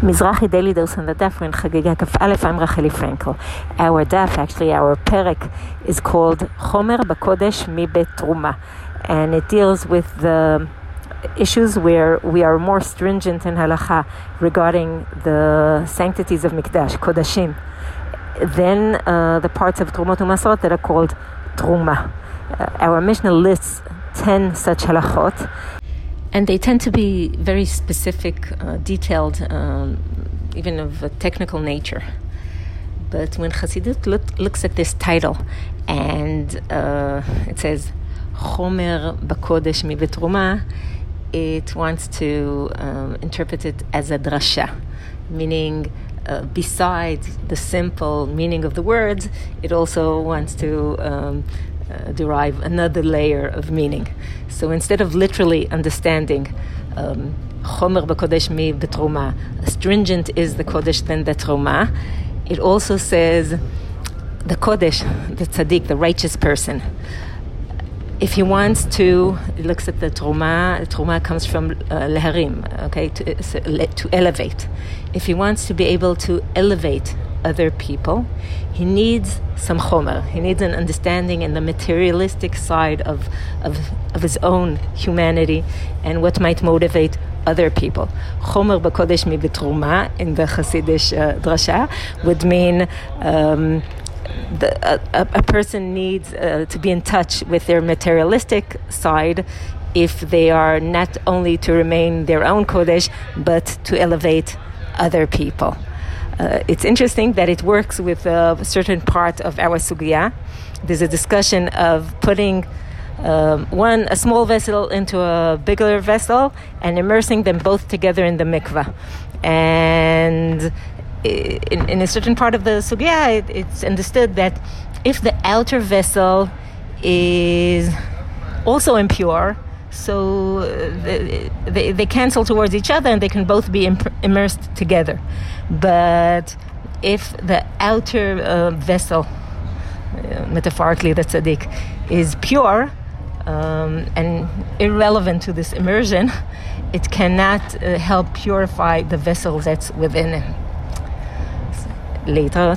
The Daf in Chagiga Kaf Aleph. I'm Racheli Frankel. Our Daf, actually, our Perek, is called Chomer Bakodesh Mi Truma, and it deals with the issues where we are more stringent in halacha regarding the sanctities of Mikdash, Kodashim, than uh, the parts of Trumot Umasot that are called Truma. Uh, our Mishnah lists 10 such halachot and they tend to be very specific, uh, detailed, um, even of a technical nature. But when Chassidut look, looks at this title and uh, it says Chomer Bakodesh Mi it wants to um, interpret it as a drasha, meaning uh, besides the simple meaning of the words, it also wants to um, uh, derive another layer of meaning. So instead of literally understanding um, chomer b'kodesh mi betruma, stringent is the kodesh than the truma, it also says the kodesh, the tzaddik, the righteous person. If he wants to, he looks at the truma. Truma comes from uh, leharim, okay, to, to elevate. If he wants to be able to elevate other people, he needs some chomer. He needs an understanding in the materialistic side of, of, of his own humanity and what might motivate other people. Chomer b'kodesh mi b'truma in the Hasidic uh, drasha would mean um, the, a, a, person needs uh, to be in touch with their materialistic side if they are not only to remain their own kodesh but to elevate other people. Uh, it's interesting that it works with a certain part of our sugya. There's a discussion of putting um, one a small vessel into a bigger vessel and immersing them both together in the mikvah. And in, in a certain part of the sugya, it, it's understood that if the outer vessel is also impure, so they, they, they, cancel towards each other and they can both be imp- immersed together. But if the outer uh, vessel, uh, metaphorically the tzaddik, is pure um, and irrelevant to this immersion, it cannot uh, help purify the vessel that's within it. Later.